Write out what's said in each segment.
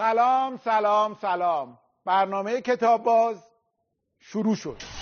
سلام سلام سلام. برنامه کتاب باز شروع شد.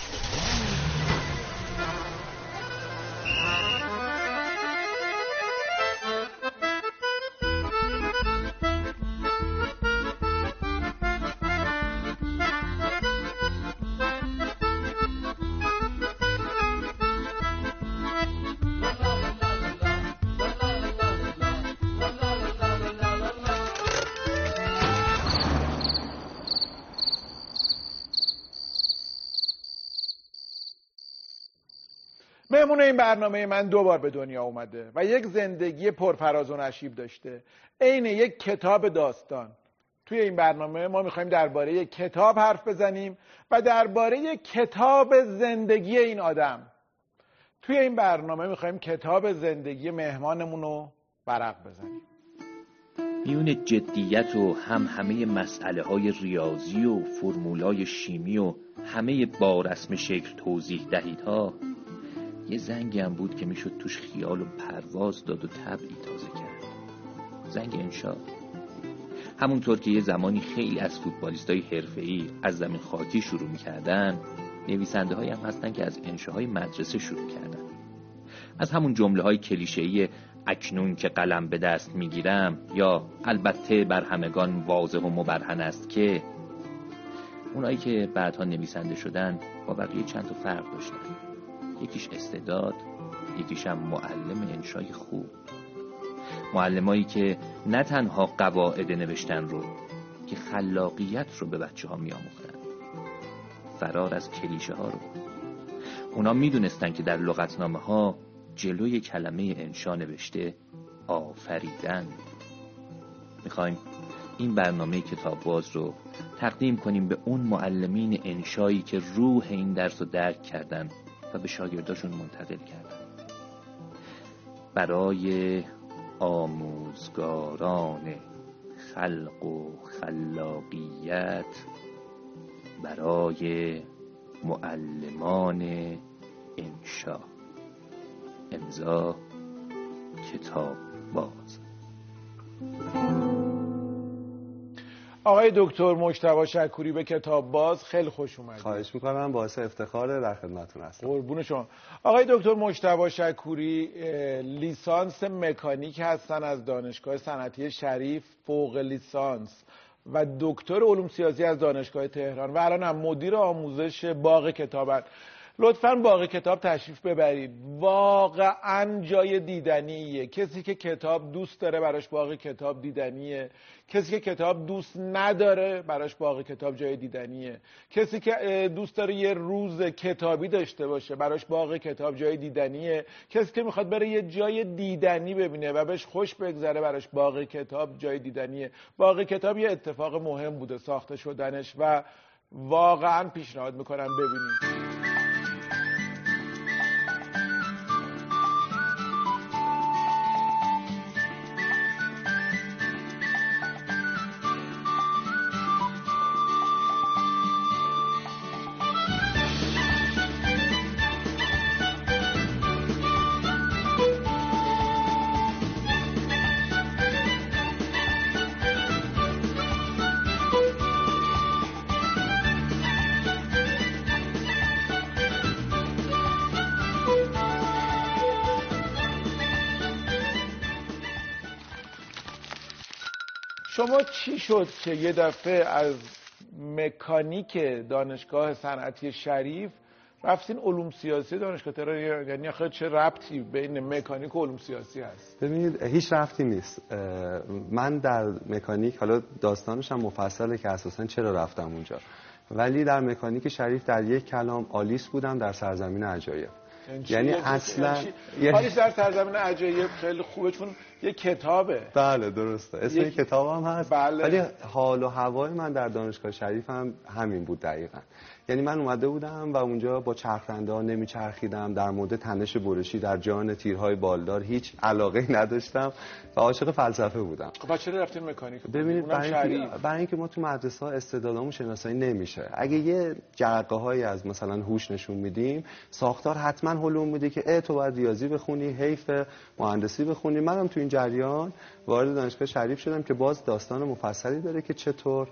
مهمون این برنامه من دو بار به دنیا اومده و یک زندگی پرفراز و نشیب داشته. عین یک کتاب داستان. توی این برنامه ما می‌خوایم درباره یک کتاب حرف بزنیم و درباره کتاب زندگی این آدم. توی این برنامه می‌خوایم کتاب زندگی مهمانمون رو برق بزنیم. میون جدیت و هم همه مسئله های ریاضی و فرمولای شیمی و همه با رسم شکل توضیح دهید ها یه زنگی هم بود که می‌شد توش خیال و پرواز داد و طبعی تازه کرد. زنگ انشا. همونطور که یه زمانی خیلی از فوتبالیست های حرفه‌ای از زمین خاکی شروع می‌کردن نویسنده های هم هستن که از انشاهای مدرسه شروع کردن. از همون جمله های کلیشه‌ای اکنون که قلم به دست می‌گیرم یا البته بر همگان واضح و مبرهن است که اونایی که بعدها نویسنده شدن با بقیه چند تا فرق داشتن. یکیش استعداد یکیش هم معلم انشای خوب. معلمایی که نه تنها قواعد نوشتن رو که خلاقیت رو به بچه ها می آموختن. فرار از کلیشه ها رو. اونا می دونستن که در لغتنامه ها جلوی کلمه انشا نوشته آفریدن. می‌خوایم این برنامه کتاب باز رو تقدیم کنیم به اون معلمین انشایی که روح این درس رو درک کردن. و به شاگرداشون منتقل کردن. برای آموزگاران خلق و خلاقیت برای معلمان انشا امضا کتاب باز. آقای دکتر مجتبی شکوری به کتاب باز خیلی خوش اومدید. خواهش می‌کنم باعث افتخار در خدمتتون هستم. قربون شما. آقای دکتر مجتبی شکوری لیسانس مکانیک هستن از دانشگاه صنعتی شریف فوق لیسانس و دکتر علوم سیاسی از دانشگاه تهران و الان هم مدیر آموزش باغ کتابن. لطفا باغ کتاب تشریف ببرید. واقعا جای دیدنیه. کسی که کتاب دوست داره براش باغ کتاب دیدنیه. کسی که کتاب دوست نداره براش باغ کتاب جای دیدنیه. کسی که دوست داره یه روز کتابی داشته باشه براش باغ کتاب جای دیدنیه. کسی که می‌خواد بره یه جای دیدنی ببینه و بهش خوش بگذره براش باغ کتاب جای دیدنیه. باغ کتاب یه اتفاق مهم بوده ساخته شدنش و واقعا پیشنهاد می‌کنم ببینید. شما چی شد که یه دفعه از مکانیک دانشگاه صنعتی شریف رفتین علوم سیاسی دانشگاه تهران؟ یعنی آخه چه ربطی بین مکانیک و علوم سیاسی هست؟ ببینید هیچ ربطی نیست. من در مکانیک حالا داستانش هم مفصله که اساسا چرا رفتم اونجا. ولی در مکانیک شریف در یک کلام آلیس بودم در سرزمین عجایب. یعنی اصلا آلیس در سرزمین عجایب خیلی خوبه چون یه کتابه. بله درسته. اسم یک... کتاب هم هست. بله. ولی حال و هوای من در دانشگاه شریف هم همین بود دقیقا. یعنی من اومده بودم و اونجا با چرخنده ها نمیچرخیدم در مورد تنش برشی در جان تیرهای بالدار هیچ علاقه نداشتم و عاشق فلسفه بودم. خب چرا رفتین مکانیک؟ ببینید برای اینکه ما تو مدرسه ها استعدادامون شناسایی نمیشه. اگه یه جرقه هایی از مثلا هوش نشون میدیم ساختار حتما هلوم میده که ای تو باید ریاضی بخونی حیف مهندسی بخونی. منم تو این جریان وارد دانشگاه شریف شدم که باز داستان مفصلی داره که چطور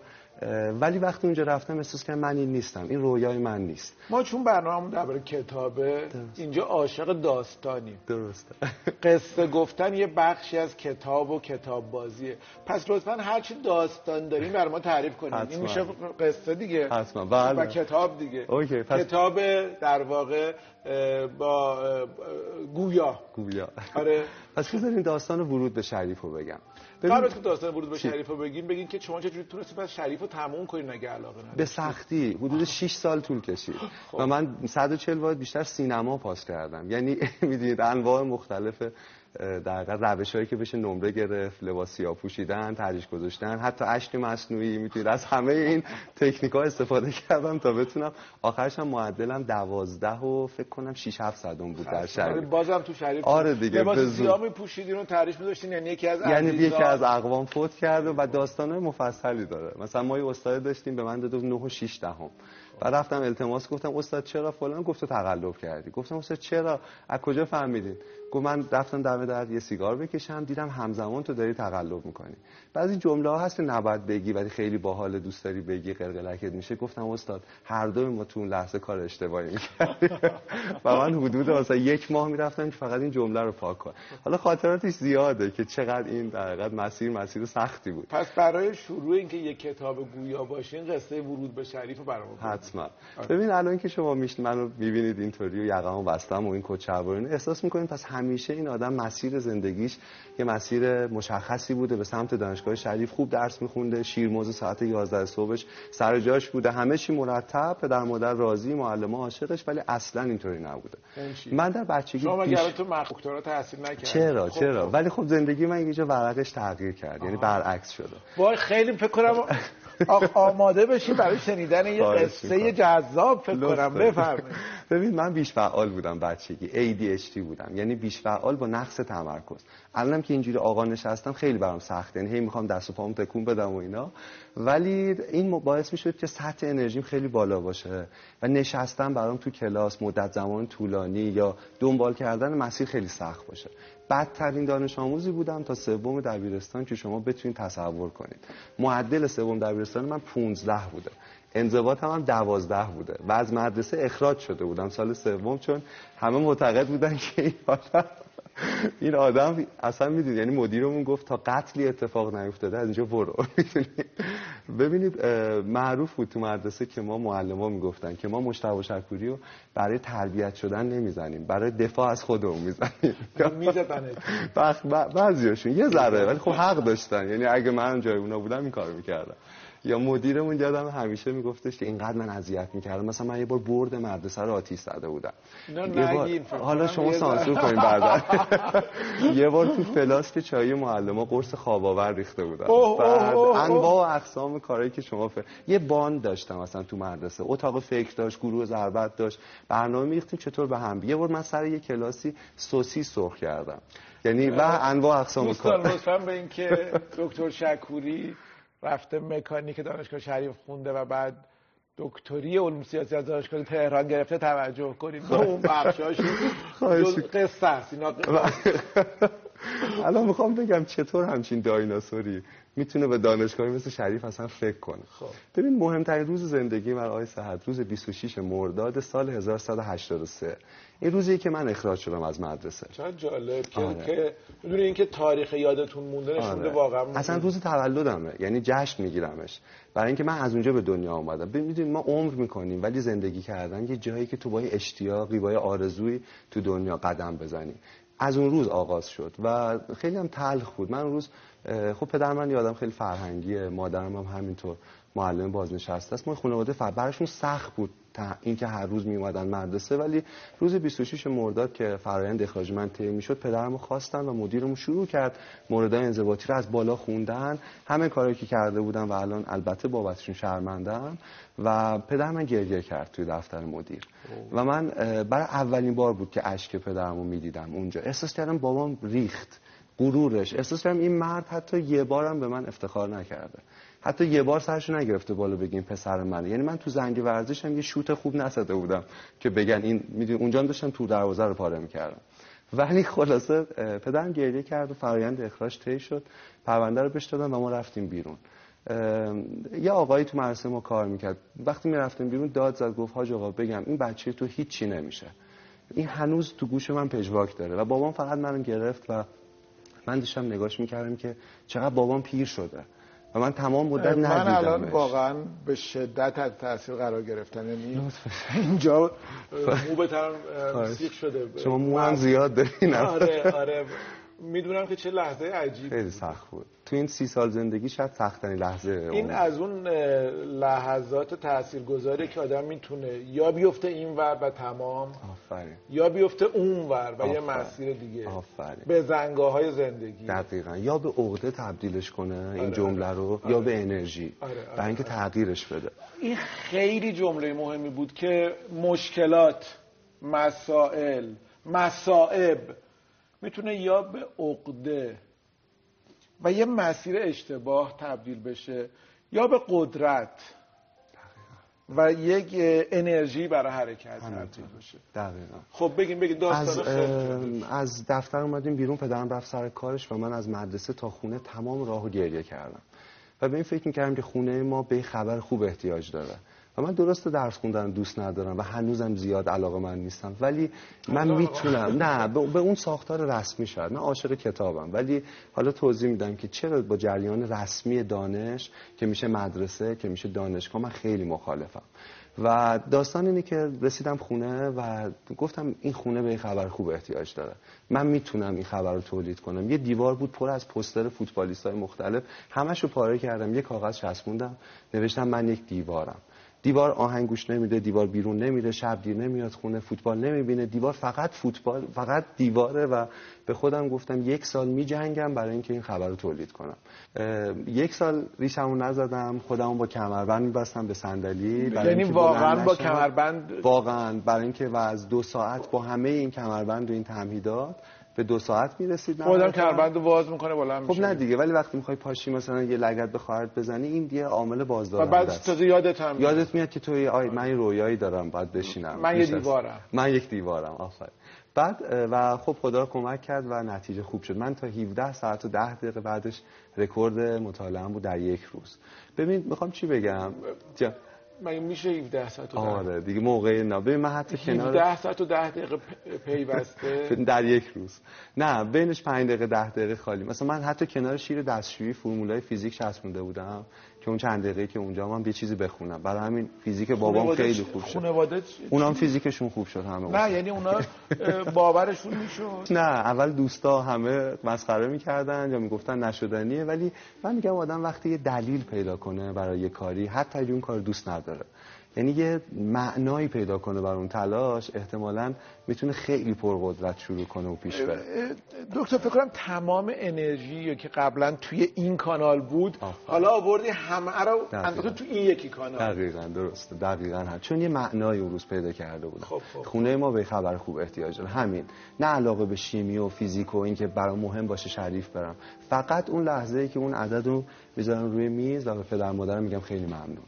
ولی وقتی اونجا رفتم احساس کردم من این نیستم. این رویای من نیست. ما چون برنامه درباره کتابه اینجا عاشق داستانیم. درسته. قصه گفتن یه بخشی از کتاب و کتاب بازیه. پس لطفا هر چی داستان داریم برای ما تعریف کنیم این میشه قصه دیگه. حتما. بله. و کتاب دیگه. اوکی. پس... کتاب در واقع با گویا. گویا. آره. پس بذارین داستان ورود به شریف رو بگم. قبل از که داستان ورود به شریف رو بگیم بگین که شما چجوری تونستید پس شریف رو تموم کنین اگه علاقه ندارید به سختی. حدود 6 سال طول کشید. خب. و من 140 واحد بیشتر سینما پاس کردم. یعنی می‌دونید انواع مختلف در روش هایی که بشه نمره گرفت لباس پوشیدن ترجیح گذاشتن حتی اشک مصنوعی می‌تونید از همه این تکنیک ها استفاده کردم تا بتونم آخرش هم معدلم دوازده و فکر کنم 6 7 صدم بود در شریف. بازم تو شریف آره دیگه لباس سیاه میپوشیدین و ترجیح میذاشتین یعنی یکی از یعنی یکی از اقوام فوت کرده و داستانه مفصلی داره. مثلا ما یه استاد داشتیم به من داد 9 و 6 دهم. و رفتم التماس گفتم استاد چرا فلان؟ گفت تقلب کردی. گفتم استاد چرا؟ از کجا فهمیدین؟ گفت من رفتم دم در یه سیگار بکشم دیدم همزمان تو داری تقلب می‌کنی. بعضی جمله ها هست که نباید بگی ولی خیلی باحال دوست داری بگی قلقلکت میشه. گفتم استاد هر دو ما تو اون لحظه کار اشتباهی می‌کردیم. و من حدود مثلا یک ماه می‌رفتم که فقط این جمله رو پاک کنم. حالا خاطراتش زیاده که چقدر این در مسیر مسیر سختی بود. پس برای شروع اینکه یک کتاب گویا باشین قصه ورود به شریف برام حتما آره. ببین الان که شما میشن منو می‌بینید اینطوری و یقمو بستم و این کت احساس می‌کنید پس همیشه این آدم مسیر زندگیش یه مسیر مشخصی بوده به سمت دانشگاه شریف خوب درس میخونده شیرموز ساعت 11 صبحش سر جاش بوده. همه چی مرتب پدر مادر راضی معلم عاشقش ولی اصلا اینطوری نبوده. من در بچگی شما بیش... تو دکترا تحصیل نکردید چرا خب چرا؟ خب. ولی خب زندگی من اینجا ورقش تغییر کرد یعنی برعکس شده. وای خیلی فکر کنم آماده بشی برای شنیدن یه قصه جذاب فکر کنم بفرمایید. ببین من بیش فعال بودم بچگی. ADHD بودم. یعنی بیش فعال با نقص تمرکز. الانم که اینجوری آقا نشستم خیلی برام سخته یعنی هی می‌خوام دست و پامو تکون بدم و اینا. ولی این باعث می‌شد که سطح انرژیم خیلی بالا باشه. و نشستم برام تو کلاس مدت زمان طولانی یا دنبال کردن مسیر خیلی سخت باشه. بدترین دانش آموزی بودم تا سوم دبیرستان که شما بتونید تصور کنید. معدل سوم دبیرستان من 15 بوده. انضباط هم, دوازده بوده. و از مدرسه اخراج شده بودم سال سوم چون همه معتقد بودن که این آدم این آدم اصلا می‌دونی یعنی مدیرمون گفت تا قتلی اتفاق نیفتاده از اینجا برو. ببینید معروف بود تو مدرسه که ما معلما می‌گفتن که ما مشتبه شکوری رو برای تربیت شدن نمی‌زنیم برای دفاع از خودمون می‌زنیم. بعضیاشون یه ذره ولی خب حق داشتن. یعنی اگه من جای اونا بودم این کارو می‌کردم. یا مدیرمون یادم همیشه میگفتش که اینقدر من اذیت می‌کردم. مثلا من یه بار برد مدرسه رو آتیش زده بودم. حالا شما سانسور کنین بعدا. یه بار تو فلاس که چای معلم قرص خواب آور ریخته بودم. بعد انواع و اقسام کارهایی که شما. یه باند داشتم مثلا تو مدرسه. اتاق فکر داشت گروه ضربت داشت. برنامه میختیم چطور به هم. یه بار من سر یه کلاسی سوسی سرخ کردم. یعنی و انواع اقسام کار دوستان به اینکه دکتر شکوری رفته مکانیک دانشگاه شریف خونده و بعد دکتری علوم سیاسی از دانشگاه تهران گرفته توجه کنید به اون بخشاش قصه است. اینا الان می‌خوام بگم چطور همچین دایناسوری می‌تونه به دانشگاهی مثل شریف اصلا فکر کنه. خب. ببین مهمترین روز زندگی من آقای صحت روز 26 مرداد سال 1183 این روزی که من اخراج شدم از مدرسه. چقدر جالب آره. که بدون اینکه تاریخ یادتون مونده نشونده آره. واقعا اصلا روز تولدمه. یعنی جشن میگیرمش. برای اینکه من از اونجا به دنیا آمدم. ببینید ما عمر می‌کنیم ولی زندگی کردن یه جایی که تو با اشتیاقی با آرزویی تو دنیا قدم بزنی از اون روز آغاز شد و خیلی هم تلخ بود. من اون روز خب پدر من یادم خیلی فرهنگیه مادرم هم همینطور معلم بازنشسته است. ما خانواده فر براشون سخت بود اینکه هر روز می اومدن مدرسه ولی روز 26 مرداد که فرایند اخراج من طی می‌شد پدرمو خواستن و مدیرمون شروع کرد موردای انضباطی رو از بالا خوندن. همه کاری که کرده بودن و الان البته بابتشون شرمندم و پدر من گریه کرد توی دفتر مدیر. و من برای اولین بار بود که اشک پدرمو می‌دیدم اونجا. احساس کردم بابام ریخت غرورش. احساس کردم این مرد حتی یه بارم به من افتخار نکرده. حتی یه بار سرشو نگرفته بالا بگیم پسر منه. یعنی من تو زنگ ورزش هم یه شوت خوب نسده بودم که بگن این می‌دونی اونجا داشتم تو دروازه رو پاره می‌کردم. ولی خلاصه پدرم گریه کرد و فرایند اخراج طی شد. پرونده رو بهش دادن و ما رفتیم بیرون. یه آقایی تو مدرسه ما کار می‌کرد. وقتی می‌رفتیم بیرون داد زد گفت حاج آقا بگم این بچه تو هیچی نمیشه. این هنوز تو گوش من پژواک داره. و بابام فقط منو گرفت و من داشتم نگاش می‌کردم که چقدر بابام پیر شده. و من تمام مدت ندیدمش من الان واقعا به شدت از تاثیر قرار گرفتم یعنی اینجا مو به سیخ شده. شما مو هم زیاد دارین. آره آره. می‌دونم که چه لحظه عجیب خیلی سخت بود. تو این سی سال زندگی شاید سختترین لحظه این از اون لحظات تاثیرگذاری که آدم می‌تونه یا بیفته این ور و تمام آفرین. یا بیفته اون ور و یه مسیر دیگه. آفرین. به زنگاه های زندگی. دقیقا. یا به عقده تبدیلش کنه این آره، جمله رو آره. یا به انرژی. آره. آره. برای اینکه تغییرش بده. این خیلی جمله مهمی بود که مشکلات مسائل مصائب می‌تونه یا به عقده و یه مسیر اشتباه تبدیل بشه یا به قدرت و یک انرژی برای حرکت تبدیل بشه. دقیقا. خب بگیم بگیم داستان از, از دفتر اومدیم بیرون پدرم رفت سر کارش و من از مدرسه تا خونه تمام راهو گریه کردم. و به این فکر می‌کردم که خونه ما به خبر خوب احتیاج داره. و من درست درس خوندن دوست ندارم و هنوزم زیاد علاقه من نیستم. ولی من می‌تونم. نه به اون ساختار رسمی شد من عاشق کتابم. ولی حالا توضیح میدم که چرا با جریان رسمی دانش که میشه مدرسه که میشه دانشگاه من خیلی مخالفم. و داستان اینه که رسیدم خونه و گفتم این خونه به این خبر خوب احتیاج داره. من می‌تونم این خبر رو تولید کنم. یه دیوار بود پر از پستر فوتبالیست های مختلف. همش رو پاره کردم. یه کاغذ چسبوندم. نوشتم من یک دیوارم. دیوار آهنگ گوش نمیده دیوار بیرون نمیره شب دیر نمیاد خونه فوتبال نمی‌بینه. دیوار فقط فوتبال فقط دیواره و به خودم گفتم یک سال میجنگم برای اینکه این خبر رو تولید کنم. یک سال ریشمو نزدم خودمو با کمربند میبستم به صندلی. یعنی واقعا با کمربند؟ واقعا برای اینکه و از دو ساعت با همه این کمربند و این تمهیدات به دو ساعت می‌رسید خودم کمربند واز می‌کنه بالا خب نه دیگه ولی وقتی می‌خوای پاشی مثلا یه لگت به خواهرت بزنی این دیگه عامل بازدارنده و بعد تازه یادت هم یادت میاد که توی آی من رویایی دارم باید بشینم. من یه دیوارم. من یک دیوارم آفرین. بعد و خب خدا کمک کرد و نتیجه خوب شد. من تا 17 ساعت و 10 دقیقه بعدش رکورد مطالعه بود در یک روز. ببین می‌خوام چی بگم؟ مگه میشه 17 ساعت و آره دیگه موقع ببین من حتی کنار 17 ساعت و 10 دقیقه پیوسته. در یک روز. نه بینش 5 دقیقه 10 دقیقه خالی. مثلا من حتی کنار شیر دستشویی فرمولای فیزیک چسبونده بودم. که اون چند دقیقه که اونجا من یه چیزی بخونم. برای همین فیزیک بابام خیلی خوب شد. خانواده اونام فیزیکشون خوب شد همه نه یعنی اونا باورشون می‌شد؟ نه اول دوستا همه مسخره می‌کردن یا می‌گفتن نشدنیه. ولی من میگم آدم وقتی یه دلیل پیدا کنه برای یه کاری حتی اگه اون کار دوست نداره. یعنی یه معنایی پیدا کنه بر اون تلاش احتمالا می‌تونه خیلی پرقدرت شروع کنه و پیش بره. دکتر فکر کنم تمام انرژی که قبلا توی این کانال بود حالا آوردی همه رو انداختی تو این یکی کانال. دقیقا درسته. دقیقا هم. چون یه معنایی اون روز پیدا کرده بود خب خب. خونه ما به خبر خوب احتیاج داره. همین. نه علاقه به شیمی و فیزیک و اینکه برای مهم باشه شریف برم. فقط اون لحظه ای که اون عدد رو می‌ذارم روی میز و به پدر مادرم میگم خیلی ممنون.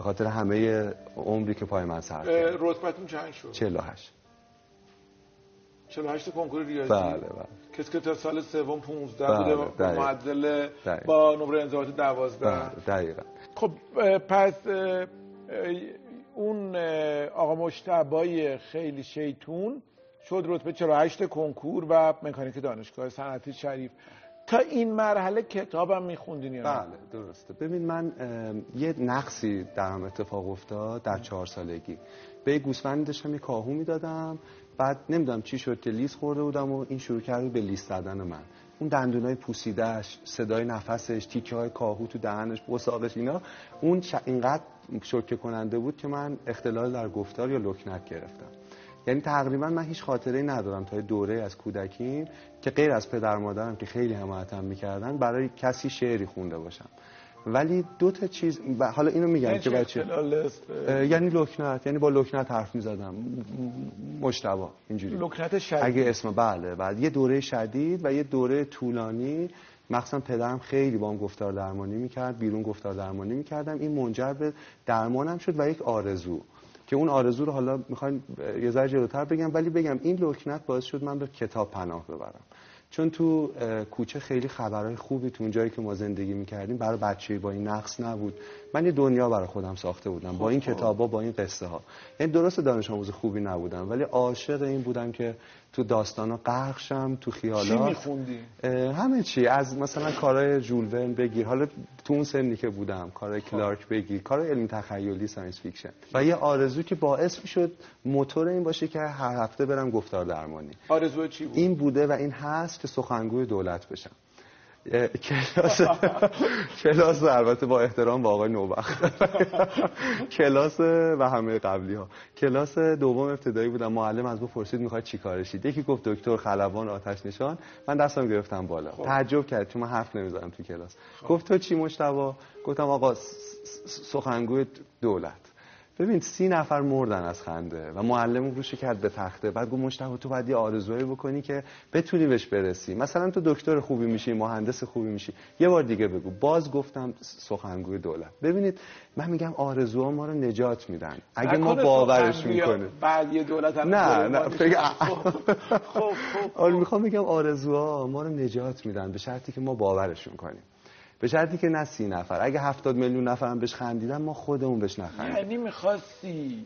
به خاطر همه عمری که پای من سر رتبتون چند شد؟ 48 48 کنکور ریاضی؟ بله بله. کسی که تا سال سوم 15 بله بوده با معدل با نمره انضباطی 12 بله دقیقاً. خب پس اون آقا مشتبای خیلی شیطون شد رتبه 48 کنکور و مکانیک دانشگاه صنعتی شریف. تا این مرحله کتابم میخوندین یا بله درسته. ببین من یه نقصی درم اتفاق افتاد در چهار سالگی. به گوسفندی داشتم یه کاهو می‌دادم. بعد نمی‌دونم چی شد که لیست خورده بودم و این شروع کرد به لیست زدن من. اون دندونای پوسیدهش صدای نفسش تیکه های کاهو تو دهنش بساقش اینا. اون اینقدر شوکه کننده بود که من اختلال در گفتار یا لکنت گرفتم. یعنی تقریبا من هیچ خاطره ای ندارم تا دوره از کودکیم که غیر از پدر مادرم که خیلی حمایتم می‌کردن برای کسی شعری خونده باشم. ولی دو تا چیز حالا اینو میگم که بچه یعنی لکنت یعنی با لکنت حرف می‌زدم. مشتبا اینجوری. لکنت شدید. اگه اسم بله بعد یه دوره شدید و یه دوره طولانی. مخصوصا پدرم خیلی با هم گفتار درمانی می‌کرد بیرون گفتار درمانی می‌کردم. این منجر به درمانم شد و یک آرزو. که اون آرزو رو حالا می‌خوایم یه ذره جلوتر بگم ولی بگم این لکنت باعث شد من به کتاب پناه ببرم. چون تو کوچه خیلی خبرهای خوبی تو اون جایی که ما زندگی می‌کردیم برای بچه با این نقص نبود. من یه دنیا برای خودم ساخته بودم با این خب، خب. کتابا با این قصه ها یعنی درست دانش آموز خوبی نبودم ولی عاشق این بودم که تو داستانا غرق شم تو خیالات. چی میخوندی؟ همه چی. از مثلا کارهای ژول ورن بگیر. حالا تو اون سنی که بودم کارهای خب. کلارک بگیر کار علمی تخیلی science fiction. و یه آرزو که باعث می‌شد موتور این باشه که هر هفته برم گفتار درمانی. آرزو چی بود؟ این بوده و این هست که سخنگوی دولت بشم. کلاس کلاس البته با احترام با آقای نوبخت. کلاس و همه قبلی ها کلاس دوم ابتدایی بودم. معلم از ما پرسید می‌خواد چیکارشید یکی گفت دکتر خلبان آتش نشان. من دستم گرفتم بالا. خب. تعجب کرد چون من حرف نمی‌زنم تو کلاس. خب. گفت تو چی مشتبا؟ گفتم آقا سخنگوی دولت. ببین سی نفر مردن از خنده و معلم روش کرد به تخته. بعد گفت مشتبه تو باید یه آرزویی بکنی که بتونی بهش برسی. مثلا تو دکتر خوبی میشی مهندس خوبی میشی. یه بار دیگه بگو. باز گفتم سخنگوی دولت. ببینید من میگم آرزوها ما رو نجات میدن. اگه ما باورش می‌کنیم. بعد یه دولت هم نه نه خب خب, خب. می‌خوام بگم آرزوها ما رو نجات میدن به شرطی که ما باورشون کنیم. به شرطی که نه سی نفر. اگه هفتاد میلیون نفر هم بهش خندیدن ما خودمون بهش نخندیم. یعنی می‌خواستی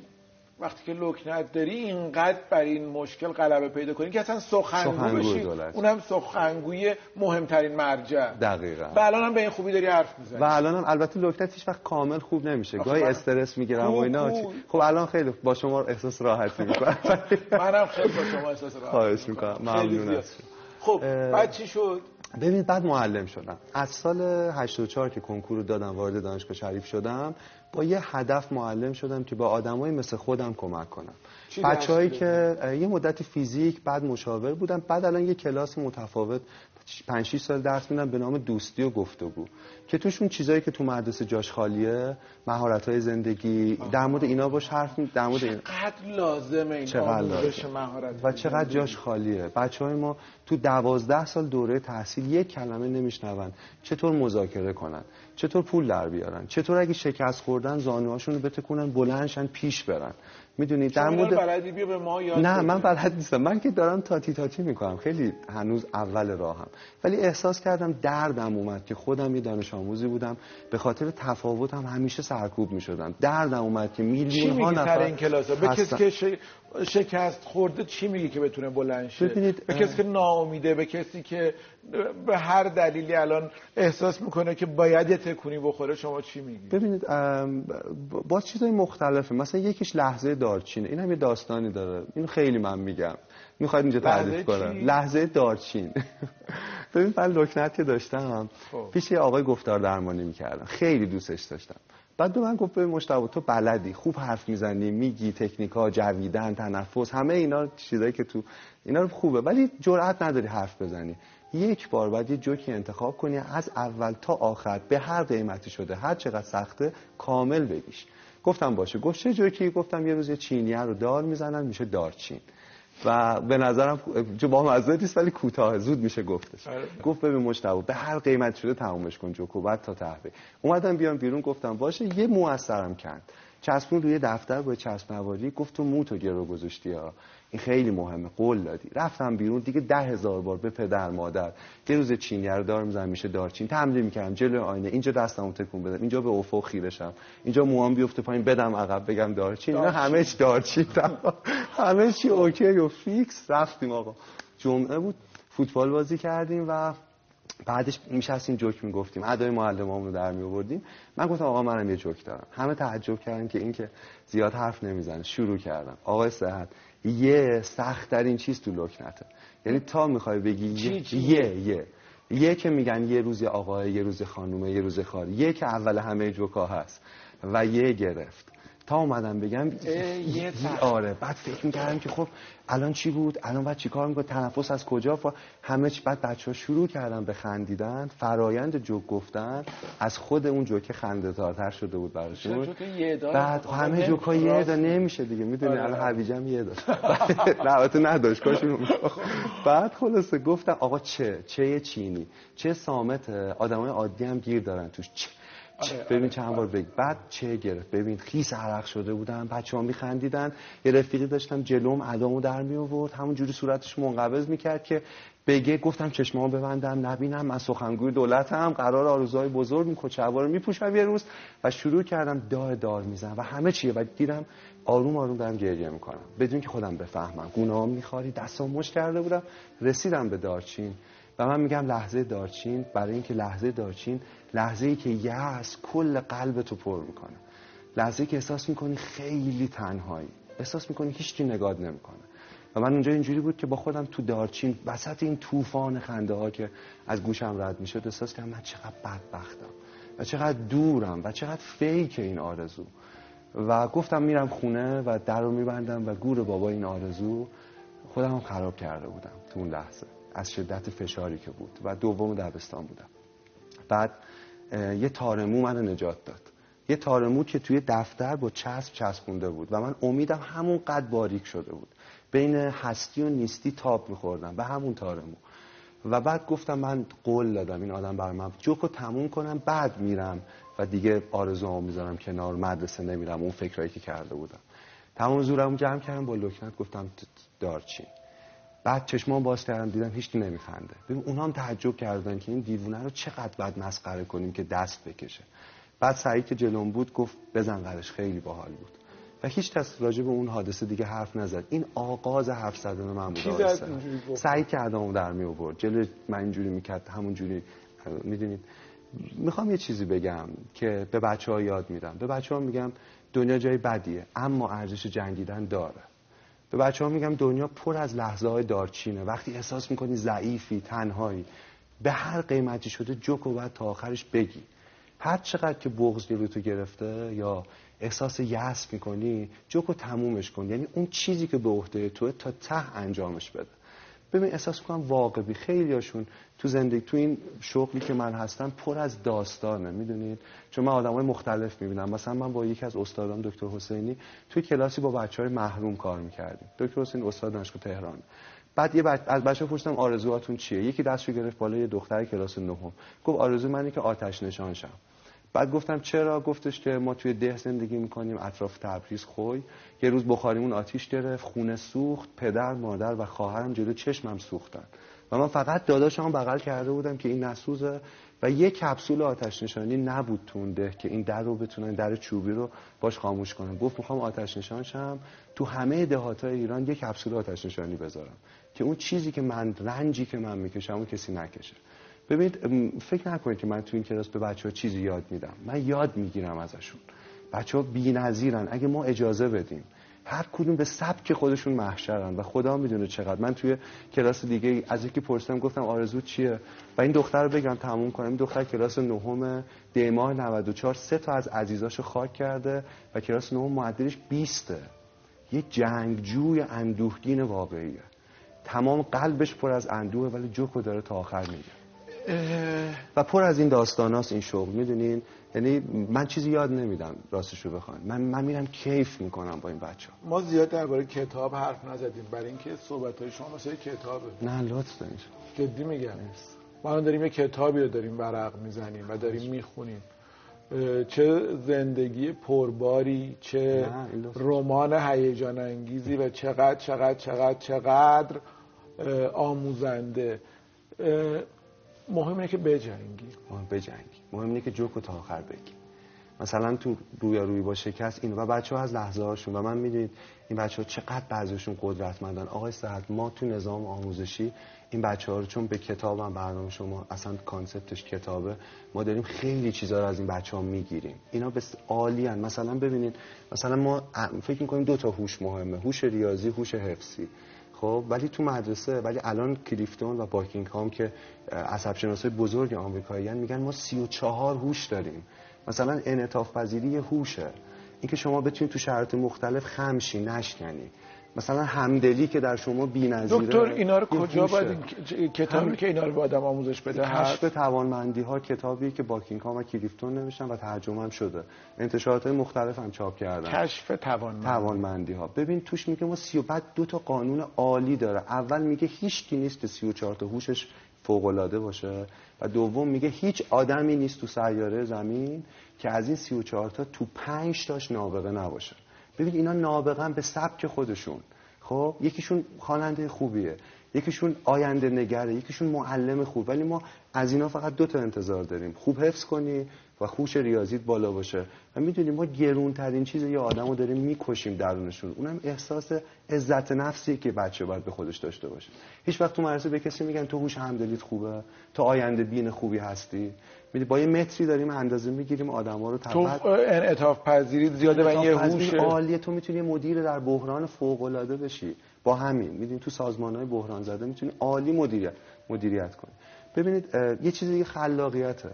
وقتی که لکنت داری اینقدر بر این مشکل غلبه پیدا کنی که اصلا سخنگو بشی. اونم سخنگوی مهمترین مرجع. دقیقا. و الان هم به این خوبی داری حرف می‌زنی. و الان هم البته لکنت هیچ وقت کامل خوب نمیشه. گاهی استرس می‌گیرم و اینا. خب الان خیلی با شما احساس راحتی می‌کنم. منم خیلی با شما احساس راحتی خواهش می‌کنم. ممنون خب بعد چی شد؟ ببینید بعد معلم شدم. از سال 84 که کنکور رو دادم وارد دانشگاه شریف شدم با یه هدف معلم شدم که با آدمای مثل خودم کمک کنم. بچه‌هایی که یه مدتی فیزیک بعد مشاور بودم بعد الان یه کلاس متفاوت 5 6 سال درس میدم به نام دوستی و گفتگو. که توشون چیزایی که تو مدرسه جاش خالیه مهارت های زندگی در مورد اینا باش حرف در مورد چقدر لازمه این چقدر مهارت و چقدر جاش خالیه. بچه های ما تو دوازده سال دوره تحصیل یک کلمه نمیشنون. چطور مذاکره کنن؟ چطور پول در بیارن؟ چطور اگه شکست خوردن زانوهاشون رو بتکنن بلندشن پیش برن؟ می‌دونید در مورد بلدی بیا به ما یاد نه من بلد نیستم. من که دارم تاتی تاتی می‌کنم. خیلی هنوز اول راهم. ولی احساس کردم دردم اومد که خودم یه دانش آموزی بودم. به خاطر تفاوتم همیشه سرکوب می‌شدم. دردم اومد که میلیون ها نفر این کلاس به کسی که شکست خورده چی میگی که بتونه بلند شه؟ ببینید به کسی که ناامیده به کسی که به هر دلیلی الان احساس می‌کنه که باید یه تکونی بخوره شما چی میگی؟ ببینید با چیزای مختلفه. مثلا یکیش لحظه دارچینه. این هم یه داستانی داره. اینو خیلی من میگم. می‌خواید اینجا تعریف کنم. لحظه دارچین. ببین من لکنت که داشتم. خب. پیش یه آقای گفتار درمانی می‌کردم. خیلی دوستش داشتم. بعد به من گفت به تو بلدی خوب حرف می‌زنی میگی تکنیکا جویدن تنفس همه اینا چیزایی که تو اینا رو خوبه ولی جرأت نداری حرف بزنی. یک بار باید یه جوکی انتخاب کنی از اول تا آخر به هر قیمتی شده هر چقدر سخته کامل بگیش. گفتم باشه. گفت چه جوکی؟ گفتم یه روز یه چینیه رو دار می‌زنن میشه دارچین. و به نظرم جو با مزه نیست ولی کوتاه زود میشه گفتش. آره. گفت ببین مشتبه به هر قیمت شده تمومش کن جوکو بعد تا تحوی اومدم بیام بیرون گفتم باشه یه مو از سرم کند. چسبون روی دفتر با چسب نواری گفت تو مو تو گرو گذاشتی ها. این خیلی مهمه قول دادی. رفتم بیرون دیگه ده هزار بار به پدر مادر یه روز چینی دار می‌زنم میشه دارچین تمرین می‌کردم جلو آینه اینجا دستمو تکون بدم اینجا به افق خیرشم اینجا موام بیفته پایین بدم عقب بگم دارچین اینا همه چی دارچین همه چی OK و fix رفتیم آقا. جمعه بود فوتبال بازی کردیم و بعدش میشستیم جوک می‌گفتیم. ادای معلمامون رو در می آوردیم من گفتم آقا منم یه جوک دارم. همه تعجب کردن که این که زیاد حرف نمی‌زنه. شروع کردم. آقای صحت یه سخت ترین چیز تو لکنته یعنی تا می‌خوای بگی یه یه یه. یه که میگن یه روز آقای یه روز خانومه یه روز خاری یه که اول همه جوکا هست و یه گرفت. تا اومدم بگم یه آره بعد فکر می‌کردم که خب الان چی بود؟ الان بعد چیکار می‌کنه تنفس از کجا؟ فا... همه چی بعد بچه ها شروع کردن به خندیدن فرایند جوک گفتن از خود اون جوک خنده دارتر شده بود براشون. بعد همه جوک ها یه دا نمیشه دیگه می‌دونی؟ آره. الان حویجم یه داشت البته نداشت کاشون بعد خلاصه گفتم آقا چه؟ چه چینی؟ چه سامت؟ آدمای عادی هم گیر دارن توش. چه؟ آره ببین چند بار بگ بعد چه گرفت؟ ببین خیس عرق شده بودم بچه‌ها میخندیدن یه رفیقی داشتم جلوم ادامو در می آورد همون جوری صورتش منقبض می‌کرد که بگه گفتم چشمامو ببندم نبینم من سخنگوی دولتم قرار آرزوهای بزرگ این کچه‌ها رو میپوشم یه روز. و شروع کردم دار دار می‌زنم. و همه چیه؟ و دیدم آروم آروم دارم گریه می‌کنم. بدون که خودم بفهمم. گونه‌ام میخواری دستام مش کرده بودم رسیدم به دارچین. و من میگم لحظه دارچین برای اینکه لحظه دارچین لحظه ای که یأس کل قلب تو پر می‌کنه. لحظه ای که احساس می‌کنی خیلی تنهایی. احساس می‌کنی هیچکی نگاد نمی‌کنه. و من اونجا اینجوری بود که با خودم تو دارچین وسط این طوفان خنده ها که از گوشم رد می‌شد احساس کردم من چقدر بدبختم و چقدر دورم و چقدر فیک این آرزو. و گفتم میرم خونه و در رو میبندم و گور بابا این آرزو خودم خراب کرده بودم تو اون لحظه از شدت فشاری که بود و دوم دبستان بودم. بعد یه تارمو منو نجات داد. یه تارمو که توی دفتر با چسب چسبونده بود و من امیدم همون قد باریک شده بود. بین هستی و نیستی تاب میخوردم به همون تارمو. و بعد گفتم من قول دادم این آدم بر من جوکو تموم کنم بعد میرم و دیگه آرزوامو می‌ذارم کنار مدرسه نمیرم. اون فکرایی که کرده بودم. تمام زورمو جمع کردم با لکنت گفتم دارچین. بعد چشمان باز کردم دیدم هیچ نمیخنده. ببین اونها هم تعجب کردن که این دیوونه رو چقدر بعد مسخره کنیم که دست بکشه. بعد سعید که جلوم بود گفت بزن قرش خیلی باحال بود. و هیچ کس راجع به اون حادثه دیگه حرف نزد. این آغاز حرف زدن من بود سعید که ادامو در می آورد جلو من اینجوری می‌کرد همون جوری می‌دونید. می‌خوام یه چیزی بگم که به بچه ها یاد میدم. به بچه ها میگم دنیا جای بدیه اما ارزش جنگیدن داره. به بچه ها میگم دنیا پر از لحظه های دارچینه. وقتی احساس می‌کنی ضعیفی تنهایی به هر قیمتی شده جوک و باید تا آخرش بگی. هر چقدر که بغض جلو تو گرفته یا احساس یأس می‌کنی جوکو تمومش کن. یعنی اون چیزی که به عهده توه تا ته انجامش بده. ببین احساس می‌کنم واقعی. خیلی هاشون تو زندگی تو این شغلی که من هستم پر از داستانه می‌دونید؟ چون من آدمای مختلف می‌بینم. مثلا من با یکی از استادان دکتر حسینی توی کلاسی با بچه های محروم کار می‌کردیم. دکتر حسینی استاد دانشگاه تهران. بعد یه بچ... از بچه پرسیدم آرزوهاتون چیه؟ یکی دستشو گرفت بالا یه دختر کلاس نهم. گفت آرزو منی که آتش نشان شم بعد گفتم چرا؟ گفتش که ما توی ده زندگی می‌کنیم اطراف تبریز خوی. یه روز بخاریمون آتیش گرفت خونه سوخت پدر مادر و خواهرم جلو چشمم سوختن. و من فقط داداشم بغل کرده بودم که این نسوزه. و یه کپسول آتش نشانی نبود تو که این در رو بتونن در چوبی رو باش خاموش کنم گفت می‌خوام آتش نشان شم. تو همه دهات ایران یه کپسول آتش نشانی بذارم. که اون چیزی که من رنجی که من می‌کشم اون کسی نکشه. ببینید فکر نکنید که من تو این کلاس به بچه ها چیزی یاد میدم. من یاد می‌گیرم ازشون. بچه ها بی نظیرن. اگه ما اجازه بدیم هر کدوم به سبک خودشون محشرن و خدا می‌دونه چقدر. من توی کلاس دیگه از یکی پرسیدم گفتم آرزو چیه؟ و این دختر رو بگم تموم کنم. این دختر کلاس نهم دیماه 94 سه تا از عزیزاشو خاک کرده و کلاس نهم معدلش 20 یه جنگجوی اندوهگین واقعیه. تمام قلبش پر از اندوه ولی جوکو داره تا آخر میگه. و پر از این داستاناست این شغل. می‌دونین؟ یعنی من چیزی یاد نمیدم راستشو بخوام من من میرم کیف می‌کنم با این بچه ها. ما زیاد درباره کتاب حرف نزدیم. برای اینکه صحبت های شما واسه کتابه. نه لطف جدی میگم. ما داریم یه کتابی رو داریم ورق می‌زنیم و داریم می‌خونیم. چه زندگی پرباری چه رمان هیجان انگیزی و چقدر چقدر چقدر چقدر آموزنده. مهم اینه که بجنگی مهم بجنگی مهم اینه که جوکو تا آخر بگی مثلا تو روی روی با شکست این و بچه ها از لحظه هاشون و من می‌دونید این بچه ها چقدر بعضیشون قدرتمندن. آقای صحت ما تو نظام آموزشی این بچه ها رو چون به کتاب هم برنامه شما اصلا کانسپتش کتابه ما داریم خیلی چیزا رو از این بچه ها می‌گیریم. اینا بس عالی. مثلا ببینید مثلا ما فکر می‌کنیم دو تا هوش مهمه. هوش ریاضی هوش حفظی. خب ولی تو مدرسه ولی الان کلیفتون و هام که عصب شناسای بزرگ آمریکایی میگن ما 34 هوش داریم. مثلا انعطاف پذیری هوشه. اینکه شما بتونید تو شرایط مختلف خمشی نشکنی. مثلا همدلی که در شما بی‌نظیره دکتر اینا رو کجا باید کتابی هم... که اینا رو به آدم آموزش بده؟ کشف توانمندی ها کتابی که باکینگهام و کلیفتون نوشتن و ترجمه هم شده. انتشارات های مختلف هم چاپ کردن. کشف توانمندی. توانمندی ها ببین توش میگه ما سی و بعد دو تا قانون عالی داره. اول میگه هیچ کی نیست که 34 تا هوشش فوق العاده باشه و دوم میگه هیچ آدمی نیست تو سیاره زمین که از این 34 تا تو 5 تاش نابغه نباشه. ببین اینا نابغه به سبک خودشون. خب یکیشون خواننده خوبیه یکیشون آینده نگره یکیشون معلم خوب. ولی ما از اینا فقط دو تا انتظار داریم. خوب حفظ کنی و خوش ریاضیت بالا باشه. و می‌دونیم ما گرون ترین چیز یه آدم رو داریم می‌کشیم درونشون. اونم احساس عزت نفسی که بچه باید به خودش داشته باشه. هیچ وقت تو مدرسه به کسی میگن تو هوش همدلیت خوبه تو آینده بین خوبی هستی. با یه متری داریم اندازه می‌گیریم آدما رو تو انعطاف پذیری زیاده و یه هوش عالیه. تو می‌تونی مدیر در بحران فوق العاده بشی. با همین. می‌دونی تو سازمان های بحران زده می‌تونی عالی مدیریت مدیریت کنی. ببینید یه چیزی خلاقیته.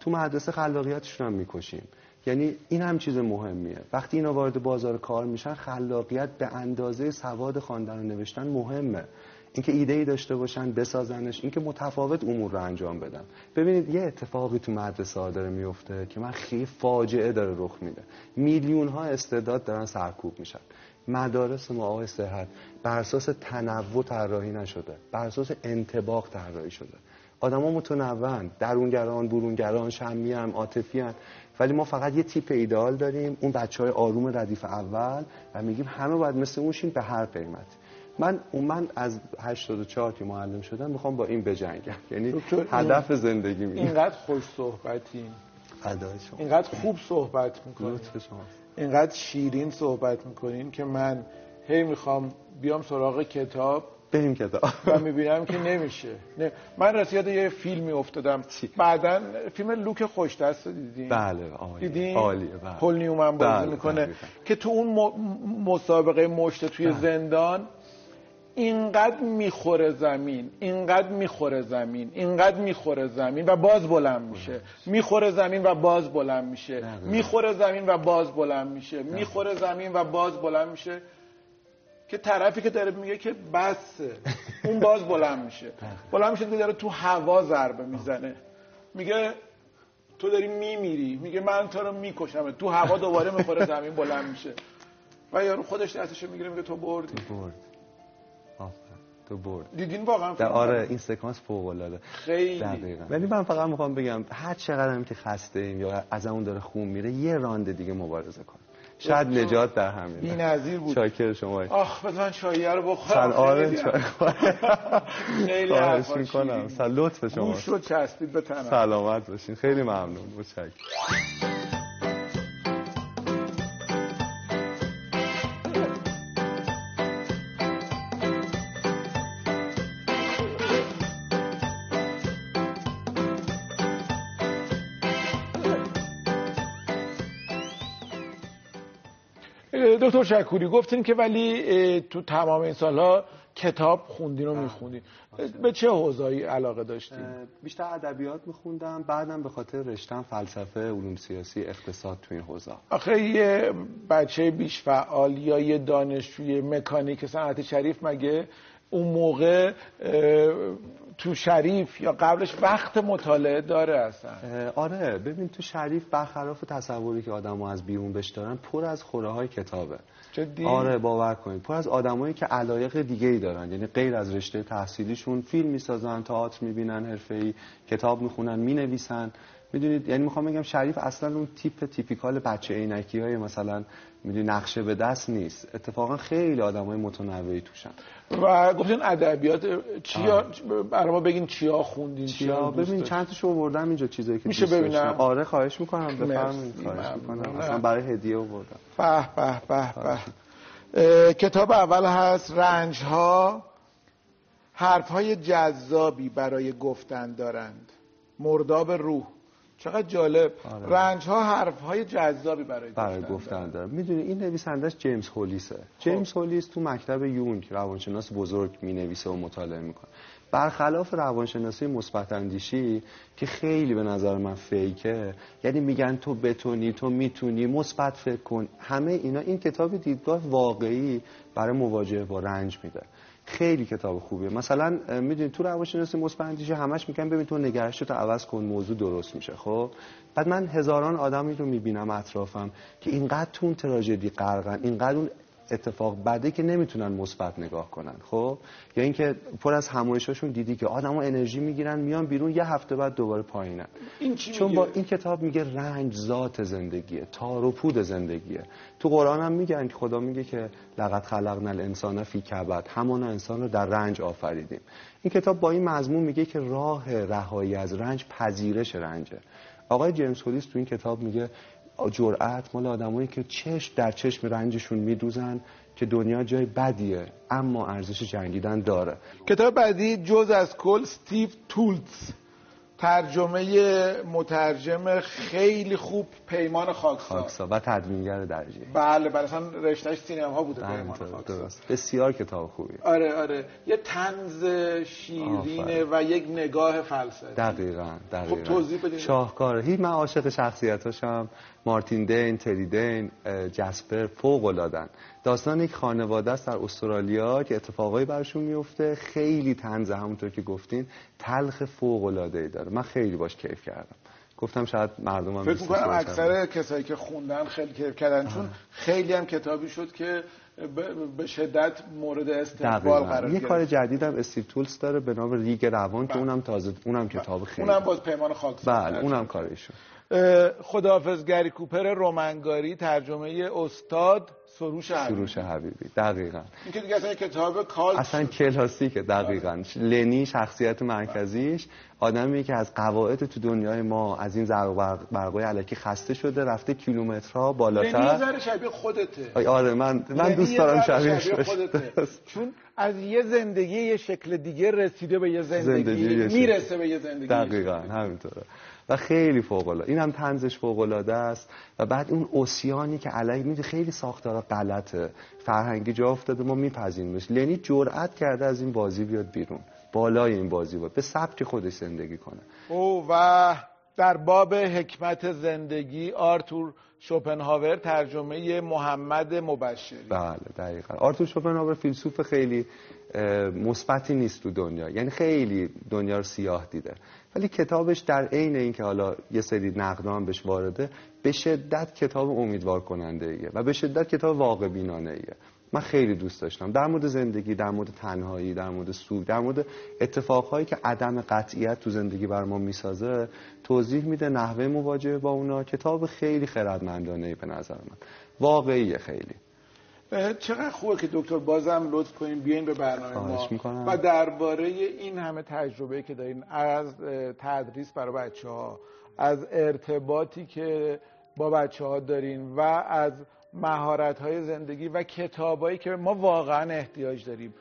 تو مدرسه خلاقیتشون هم می‌کشیم. یعنی این هم چیز مهمیه. وقتی اینا وارد بازار کار میشن خلاقیت به اندازه سواد خواندن و نوشتن مهمه. اینکه ایده ای داشته باشن بسازنش اینکه متفاوت امور رو انجام بدن. ببینید یه اتفاقی تو مدرسه ها داره میفته که من خیلی فاجعه داره رخ میده. میلیون ها استعداد دارن سرکوب میشن. مدارس ما آقای صحت بر اساس تنوع طراحی نشده. بر اساس انتباق طراحی شده. آدما متنوعن. درونگران برونگران شمی هم عاطفی ولی ما فقط یه تیپ ایدئال داریم. اون بچه های آروم ردیف اول و میگیم همه باید مثل اون به هر قیمت من اون من از 84 که معلم شدم می‌خوام با این بجنگم. یعنی هدف زندگی می اینقدر خوش صحبتی. شما. اینقدر خوب صحبت می‌کنین. اینقدر شیرین صحبت می‌کنین که من هی می‌خوام بیام سراغ کتاب بریم کتاب. و می‌بینم که نمیشه. نه. من رسیاد یه فیلمی افتادم. بعدا فیلم لوک خوش دست دیدین؟ بله عالیه. دیدین؟ عالیه بله. پل نیومن بازی بله. می‌کنه. که تو اون مسابقه مشت توی بله. زندان اینقدر می‌خوره زمین اینقدر می‌خوره زمین اینقدر می‌خوره زمین و باز بلند میشه. می‌خوره زمین و باز بلند میشه. می‌خوره زمین و باز بلند میشه. می‌خوره زمین و باز بلند میشه. که طرفی که داره میگه که بسه. اون باز بلند میشه. بلند میشه داره تو هوا ضربه می‌زنه. میگه تو داری میمیری. میگه من تو رو می‌کشم تو هوا دوباره می‌خوره زمین بلند میشه. و یارو خودش دستشو می‌گیره میگه تو بردی. تو برد تو برد. دیدین واقعا آره این سکانس فوق العاده خیلی. دقیقاً. ولی من فقط می‌خوام بگم هر چقدر هم که خسته ایم یا از اون داره خون میره یه راند دیگه مبارزه کن. شاید نجات در همین بی نظیر بود. شاکر شما آخ بذار من چاییه رو بخورم. سل آره چای خیلی حرفا می‌کنم سل لطف شما گوش رو چسبید به تنم. سلامت باشین. خیلی ممنون. متشکرم. دکتر شکوری گفتین که ولی تو تمام این سالها کتاب خوندین و میخوندین. به چه حوزه‌ای علاقه داشتین؟ بیشتر ادبیات میخوندم بعدم به خاطر رشتم فلسفه علوم سیاسی اقتصاد تو این حوزه. آخه یه بچه بیش فعال یا یه دانشجوی مکانیک صنعت شریف مگه اون موقع تو شریف یا قبلش وقت مطالعه داره اصلا. آره ببین تو شریف برخلاف تصوری که آدم از بیرون بش دارن پر از خوره های کتابه. جدی؟ آره باور کنید. پر از آدمایی که علایق دیگه ای دارن یعنی غیر از رشته تحصیلیشون فیلم می‌سازن تئاتر می‌بینن حرفه‌ای کتاب می‌خونن می‌نویسن. می‌دونید یعنی می‌خوام بگم شریف اصلا اون تیپ تیپیکال بچه عینکی های مثلا می‌دونی نقشه به دست نیست. اتفاقا خیلی آدمای متنوعی توشن. و گفتین ادبیات چیا؟ برای ما بگین چیا خوندین چیا؟ ببین چند تاشو آوردم اینجا چیزایی که میشه ببینم؟ آره خواهش می‌کنم. بفرمایید خواهش می‌کنم. اصلا برای هدیه آوردم. به به به به. کتاب اول هست رنج ها حرف های جذابی برای گفتن دارند. مرداب روح. چقدر جالب. آره. رنج ها حرف های جذابی برای, برای گفتن داره. می‌دونی این نویسندش جیمز هولیسه. خب. جیمز هولیس تو مکتب یونگ روانشناس بزرگ می نویسه و مطالعه می‌کنه. برخلاف روانشناسی مثبت اندیشی که خیلی به نظر من فیکه یعنی میگن تو بتونی تو می‌تونی مثبت فکر کن. همه اینا این کتاب دیدگاه واقعی برای مواجهه با رنج میده. خیلی کتاب خوبیه. مثلا می‌دونی تو روانشناسی مثبت همش میگن ببین تو نگرش تو عوض کن موضوع درست میشه. خب؟ بعد من هزاران آدمی رو می‌بینم اطرافم که اینقدر تو اون تراژدی غرقن اینقدر اون اتفاق بده که نمی‌تونن مثبت نگاه کنن خب؟ یا اینکه پر از همایشاشون دیدی که آدما انرژی می‌گیرن میان بیرون یه هفته بعد دوباره پایینن. این چی چون میگه؟ با این کتاب میگه رنج ذات زندگیه تار و پود زندگیه. تو قرآن هم میگن که خدا میگه که لقد خلقنا الانسان فی کبد همان انسان رو در رنج آفریدیم. این کتاب با این مضمون میگه که راه رهایی از رنج پذیرش رنجه. آقای جیمز هولیس تو این کتاب میگه جرأت مال آدمایی که چشم در چشم رنجشون میدوزن که دنیا جای بدیه اما ارزش جنگیدن داره. کتاب بعدی جز از کل ستیو تولتز. ترجمه مترجم خیلی خوب پیمان خاکسار. خاکسا و تدوینگر درجه بله بله اصلا رشتهش سینما بوده پیمان همینطور، خاکسار. درست. بسیار کتاب خوبی. آره آره. یه تنز شیرینه. و یک نگاه فلسفی. دقیقا دقیقا. خب توضیح بدید. شاهکاره هیچ من عاشق شخصیتاشم. مارتین دین تری دین جسپر فوق العادن داستان یک خانواده است در استرالیا که اتفاقایی برشون میفته خیلی تنزه همونطور که گفتین تلخ فوق العاده ای داره. من خیلی باش کیف کردم. گفتم شاید مردم هم فکر می‌کنم. اکثر کسایی که خوندن خیلی کیف کردن چون خیلی هم کتابی شد که به شدت مورد استقبال قرار یه گرفت. کار جدیدم استیو تولز داره به نام ریگ روان که اونم تازه اونم کتاب خیلی اونم باز پیمان خاکسار بله اونم کارشون خداحافظ گری کوپر رومنگاری ترجمه استاد سروش حبیبی. سروش حبیبی دقیقا. این که دیگه اصلا کتاب کال اصلا کلاسیکه دقیقا. لنی شخصیت مرکزیش آدمی که از قواعد تو دنیای ما از این زرق برقای علکی خسته شده رفته کیلومترها لنی بالاتر ذره شبیه خودته. آره من من لنی دوست دارم شبیه شبیه خودته. چون از یه زندگی یه شکل دیگه رسیده به یه زندگی, زندگی. می‌رسه به یه زندگی. دقیقا همینطوره. و خیلی فوق العاده این هم طنزش فوق العاده است. و بعد اون اوسیانی که علیه میده خیلی ساختارا غلطه. فرهنگی جا افتاده ما میپذیریمش لنی جرأت کرده از این بازی بیاد بیرون. بالای این بازی بود به سبک خودش زندگی کنه. او و در باب حکمت زندگی آرتور شوپنهاور ترجمه محمد مبشری. بله دقیقا. آرتور شوپنهاور فیلسوف خیلی مثبتی نیست تو دنیا. یعنی خیلی دنیا رو سیاه دیده. ولی کتابش در عین اینکه حالا یه سری نقدها هم بهش وارده به شدت کتاب امیدوار کننده ایه و به شدت کتاب واقع بینانه ایه من خیلی دوست داشتم. در مورد زندگی در مورد تنهایی در مورد سوگ در مورد اتفاقهایی که عدم قطعیت تو زندگی بر ما می‌سازه توضیح میده نحوه مواجهه با اونا. کتاب خیلی خردمندانه ای به نظر من. واقعیه خیلی. چقدر خوبه که دکتر بازم لطف کنین بیاین به برنامه ما. می‌کنم. و درباره این همه تجربه که دارین از تدریس برای بچه ها از ارتباطی که با بچه ها دارین و از مهارت های زندگی و کتابایی که ما واقعا احتیاج داریم.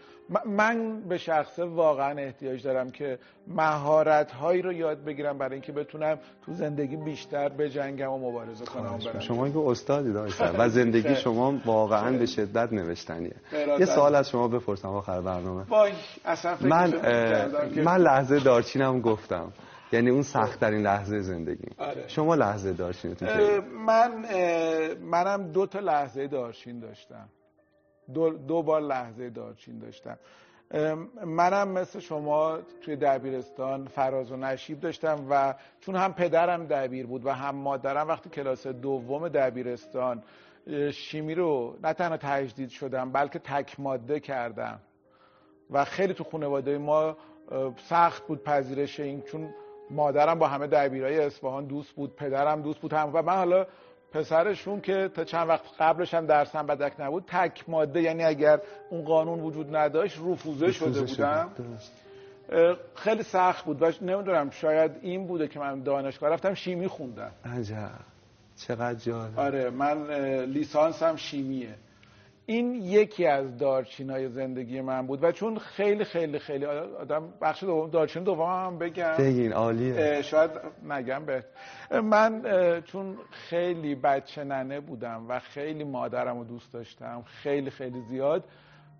من به شخصه واقعا احتیاج دارم که مهارت هایی رو یاد بگیرم برای اینکه بتونم تو زندگی بیشتر بجنگم و مبارزه کنم برم. شما که استادی داشتن و زندگی شما واقعا به شدت نوشتنیه. یه سوال از شما بپرسم آخر برنامه وای اصلا فکر من من لحظه دارچینم گفتم. یعنی اون سخت ترین لحظه زندگی آره. شما لحظه کی من اه، منم دو تا لحظه دارچین داشتم. دو, دو بار لحظه دارچین داشتم. منم مثل شما توی دبیرستان فراز و نشیب داشتم و چون هم پدرم دبیر بود و هم مادرم وقتی کلاس دوم دبیرستان شیمی رو نه تنها تجدید شدم بلکه تک ماده کردم. و خیلی تو خانواده ما سخت بود پذیرش این چون مادرم با همه دبیرای اصفهان دوست بود پدرم دوست بود هم و من حالا پسرشون که تا چند وقت قبلش هم درسم بدک نبود تک ماده یعنی اگر اون قانون وجود نداشت رفوزه شده بودم. خیلی سخت بود و نمی‌دونم شاید این بوده که من دانشگاه رفتم شیمی خوندم. عجب. چقدر جالب. آره من لیسانسم شیمیه. این یکی از دارچینای زندگی من بود و چون خیلی خیلی خیلی آدم بخش دوم دارچین دوم هم بگم. بگین عالیه. شاید نگم به من چون خیلی بچه ننه بودم و خیلی مادرم رو دوست داشتم خیلی خیلی زیاد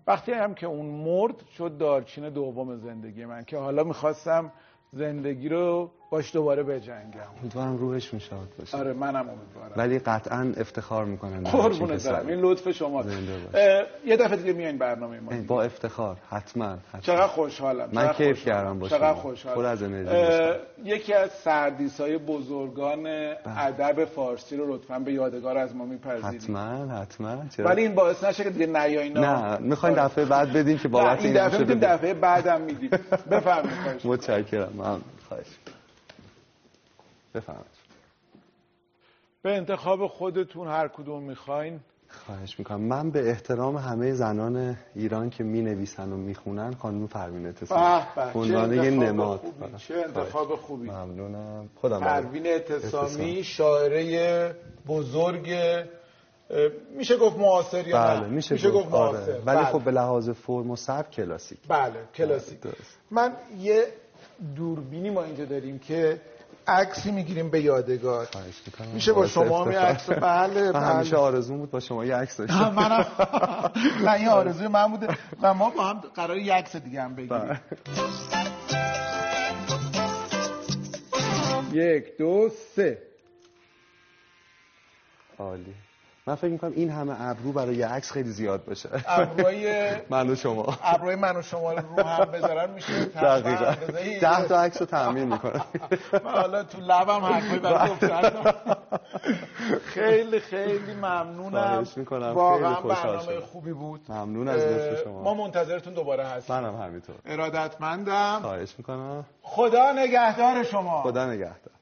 وقتی هم که اون مرد شد دارچین دوم زندگی من که حالا می‌خواستم زندگی رو باش دوباره بجنگم امیدوارم روحش میشاد باشه. آره منم امیدوارم. ولی قطعا افتخار می‌کنن. قربونت برم این لطف شما. یه دفعه دیگه میایین برنامه ما. با افتخار. حتما, حتما. چقدر خوشحالم من کیف کردم باشه چقدر خوشحالم. از یکی از سردیسای بزرگان بله. ادب فارسی رو لطفا به یادگار از ما میپذیرید. حتما حتما. ولی این باعث نشه که دیگه نیاین نه می‌خواین دفعه بعد بدین که بابت این دفعه دفعه بعدم می‌دید بفرمایید متشکرم. من خواهش بفرمایید. به انتخاب خودتون هر کدوم می‌خواین. خواهش می‌کنم. من به احترام همه زنان ایران که می نویسن و می‌خونن خانم پروین اتصامی عنوان یه نماد. چه انتخاب خوبی. ممنونم. خودم پروین اتصامی شاعره بزرگ میشه گفت معاصر یا بله، میشه, میشه گفت آره. معاصر. ولی بله. خب به لحاظ فرم و سبک کلاسیک. بله کلاسیک. بله. من یه دوربینی ما اینجا داریم که عکسی می‌گیریم به یادگار. میشه با شما می عکس. بله بله همیشه آرزو بود با شما یه عکس داشتم منم. نه این آرزوی من بوده. و ما با هم قرار یه عکس دیگه هم بگیریم. بله. یک دو سه. عالی. من فکر می‌کنم این همه ابرو برای یه عکس خیلی زیاد باشه. ابروی من و شما. ابروی من و شما رو هم بذارن میشه. دقیقا. ده تا عکس رو تامین می‌کنم. من حالا تو لبم حرفای برای خیلی خیلی ممنونم. می‌کنم. واقعا برنامه خوبی بود. ممنون از لطف شما. ما منتظرتون دوباره هستیم. منم همینطور. ارادتمندم. خواهش می‌کنم. خدا نگهدار شما. خدا نگهدار.